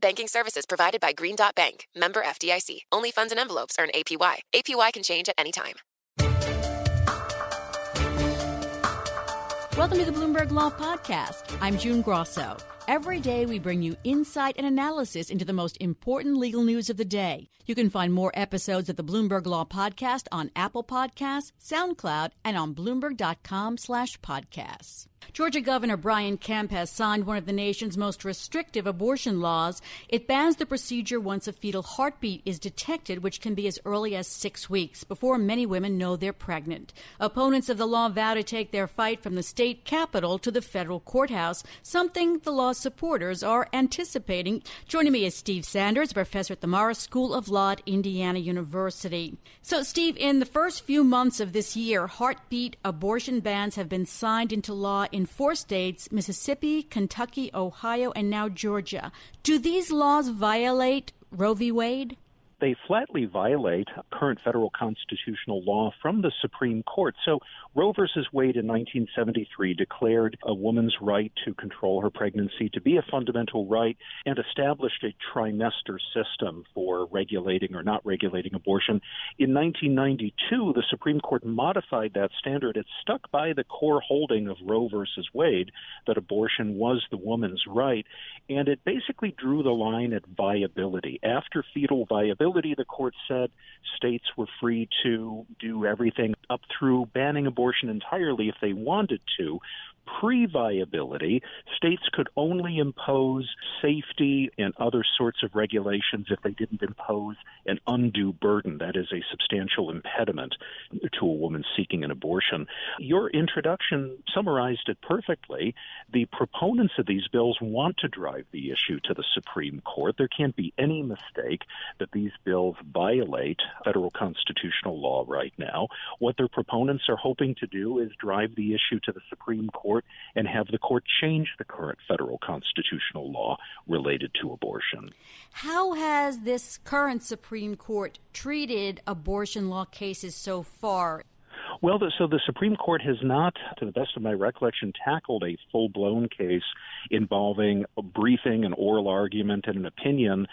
Banking services provided by Green Dot Bank, member FDIC. Only funds and envelopes earn APY. APY can change at any time. Welcome to the Bloomberg Law Podcast. I'm June Grosso. Every day we bring you insight and analysis into the most important legal news of the day. You can find more episodes of the Bloomberg Law Podcast on Apple Podcasts, SoundCloud, and on bloomberg.com slash podcasts. Georgia Governor Brian Kemp has signed one of the nation's most restrictive abortion laws. It bans the procedure once a fetal heartbeat is detected, which can be as early as six weeks before many women know they're pregnant. Opponents of the law vow to take their fight from the state capitol to the federal courthouse, something the law's supporters are anticipating. Joining me is Steve Sanders, professor at the Maurer School of Law at Indiana University. So, Steve, in the first few months of this year, heartbeat abortion bans have been signed into law in four states Mississippi, Kentucky, Ohio, and now Georgia. Do these laws violate Roe v. Wade? they flatly violate current federal constitutional law from the Supreme Court. So Roe versus Wade in 1973 declared a woman's right to control her pregnancy to be a fundamental right and established a trimester system for regulating or not regulating abortion. In 1992, the Supreme Court modified that standard. It stuck by the core holding of Roe versus Wade that abortion was the woman's right, and it basically drew the line at viability. After fetal viability, the court said states were free to do everything up through banning abortion entirely if they wanted to pre viability, states could only impose safety and other sorts of regulations if they didn't impose an undue burden, that is, a substantial impediment to a woman seeking an abortion. Your introduction summarized it perfectly. The proponents of these bills want to drive the issue to the Supreme Court. There can't be any mistake that these bills violate federal constitutional law right now. What their proponents are hoping to do is drive the issue to the Supreme Court court and have the court change the current federal constitutional law related to abortion. How has this current Supreme Court treated abortion law cases so far? Well, the, so the Supreme Court has not, to the best of my recollection, tackled a full blown case involving a briefing, an oral argument, and an opinion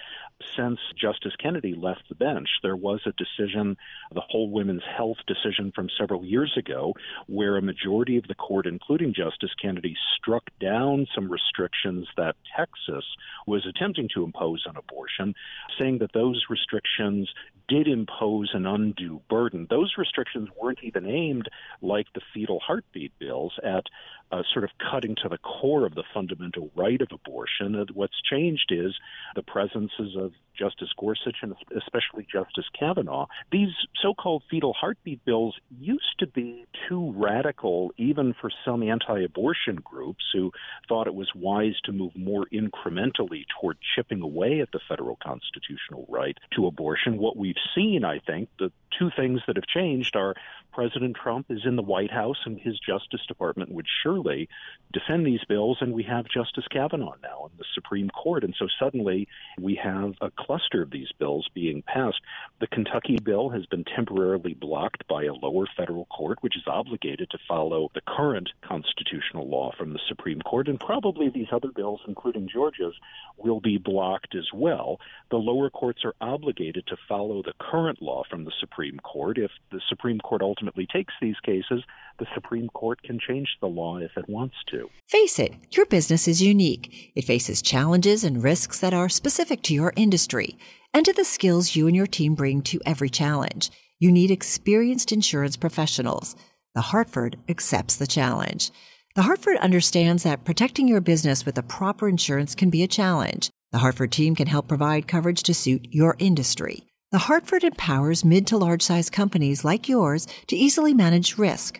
since Justice Kennedy left the bench. There was a decision, the whole women's health decision from several years ago, where a majority of the court, including Justice Kennedy, struck down some restrictions that Texas was attempting to impose on abortion, saying that those restrictions did impose an undue burden. Those restrictions weren't even aimed, like the fetal heartbeat bills, at uh, sort of cutting to the core of the fundamental right of abortion. What's changed is the presences of Justice Gorsuch and especially Justice Kavanaugh. These so called fetal heartbeat bills used to be too radical, even for some anti abortion groups who thought it was wise to move more incrementally toward chipping away at the federal constitutional right to abortion. What we've seen, I think, the two things that have changed are President Trump is in the White House and his Justice Department would sure early defend these bills, and we have Justice Kavanaugh now in the Supreme Court. And so suddenly we have a cluster of these bills being passed. The Kentucky bill has been temporarily blocked by a lower federal court, which is obligated to follow the current constitutional law from the Supreme Court. And probably these other bills, including Georgia's, will be blocked as well. The lower courts are obligated to follow the current law from the Supreme Court. If the Supreme Court ultimately takes these cases, the Supreme Court can change the law if it wants to. Face it, your business is unique. It faces challenges and risks that are specific to your industry and to the skills you and your team bring to every challenge. You need experienced insurance professionals. The Hartford accepts the challenge. The Hartford understands that protecting your business with the proper insurance can be a challenge. The Hartford team can help provide coverage to suit your industry. The Hartford empowers mid to large size companies like yours to easily manage risk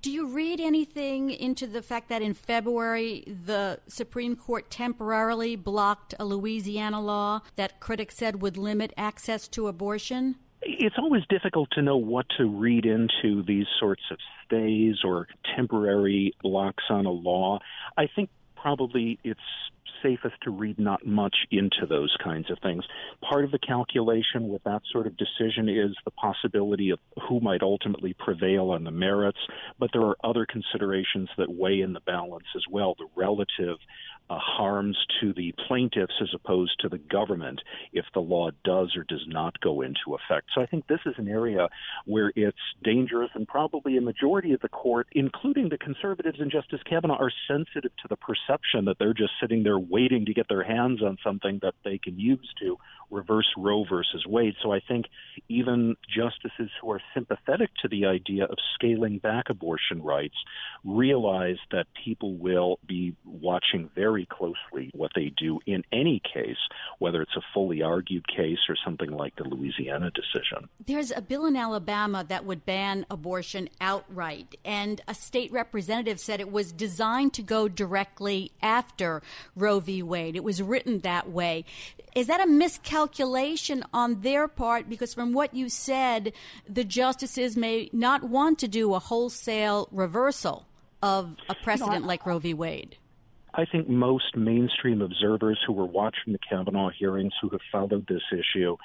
Do you read anything into the fact that in February the Supreme Court temporarily blocked a Louisiana law that critics said would limit access to abortion? It's always difficult to know what to read into these sorts of stays or temporary blocks on a law. I think probably it's safest to read not much into those kinds of things. Part of the calculation with that sort of decision is the possibility of who might ultimately prevail on the merits, but there are other considerations that weigh in the balance as well. The relative uh, harms to the plaintiffs as opposed to the government if the law does or does not go into effect. So I think this is an area where it's dangerous, and probably a majority of the court, including the conservatives and Justice Kavanaugh, are sensitive to the perception that they're just sitting there waiting to get their hands on something that they can use to reverse Roe versus Wade. So I think even justices who are sympathetic to the idea of scaling back abortion rights realize that people will be watching very closely what they do in any case, whether it's a fully argued case or something like the Louisiana decision. There's a bill in Alabama that would ban abortion outright, and a state representative said it was designed to go directly after Roe v. Wade. It was written that way. Is that a miscalculation on their part? Because from what you said, the justices may not want to do a wholesale reversal of a precedent like Roe v. Wade. I think most mainstream observers who were watching the Kavanaugh hearings, who have followed this issue,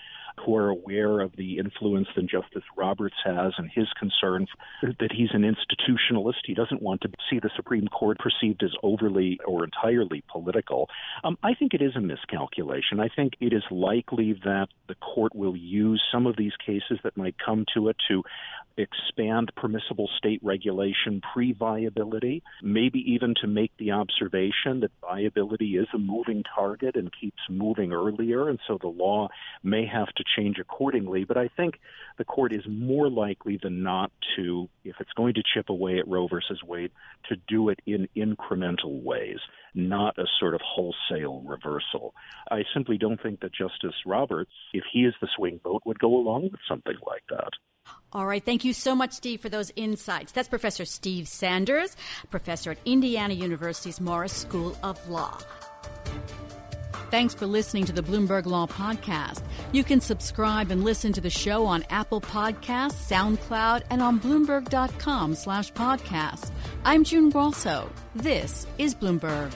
who are aware of the influence that Justice Roberts has and his concern that he's an institutionalist. He doesn't want to see the Supreme Court perceived as overly or entirely political. Um, I think it is a miscalculation. I think it is likely that the court will use some of these cases that might come to it to expand permissible state regulation pre viability, maybe even to make the observation that viability is a moving target and keeps moving earlier, and so the law may have to change accordingly. But I think the court is more likely than not to, if it's going to chip away at Roe versus Wade, to do it in incremental ways, not a sort of wholesale reversal. I simply don't think that Justice Roberts, if he is the swing vote, would go along with something like that. All right. Thank you so much, Steve, for those insights. That's Professor Steve Sanders, professor at Indiana University's Maurer School of Law. Thanks for listening to the Bloomberg Law Podcast. You can subscribe and listen to the show on Apple Podcasts, SoundCloud, and on Bloomberg.com slash podcast. I'm June Grosso. This is Bloomberg.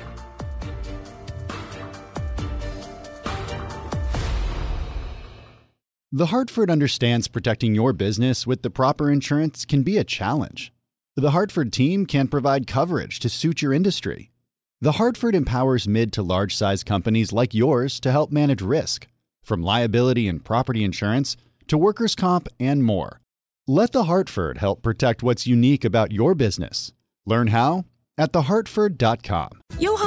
The Hartford understands protecting your business with the proper insurance can be a challenge. The Hartford team can provide coverage to suit your industry. The Hartford empowers mid to large size companies like yours to help manage risk, from liability and property insurance to workers' comp and more. Let The Hartford help protect what's unique about your business. Learn how at thehartford.com. Johann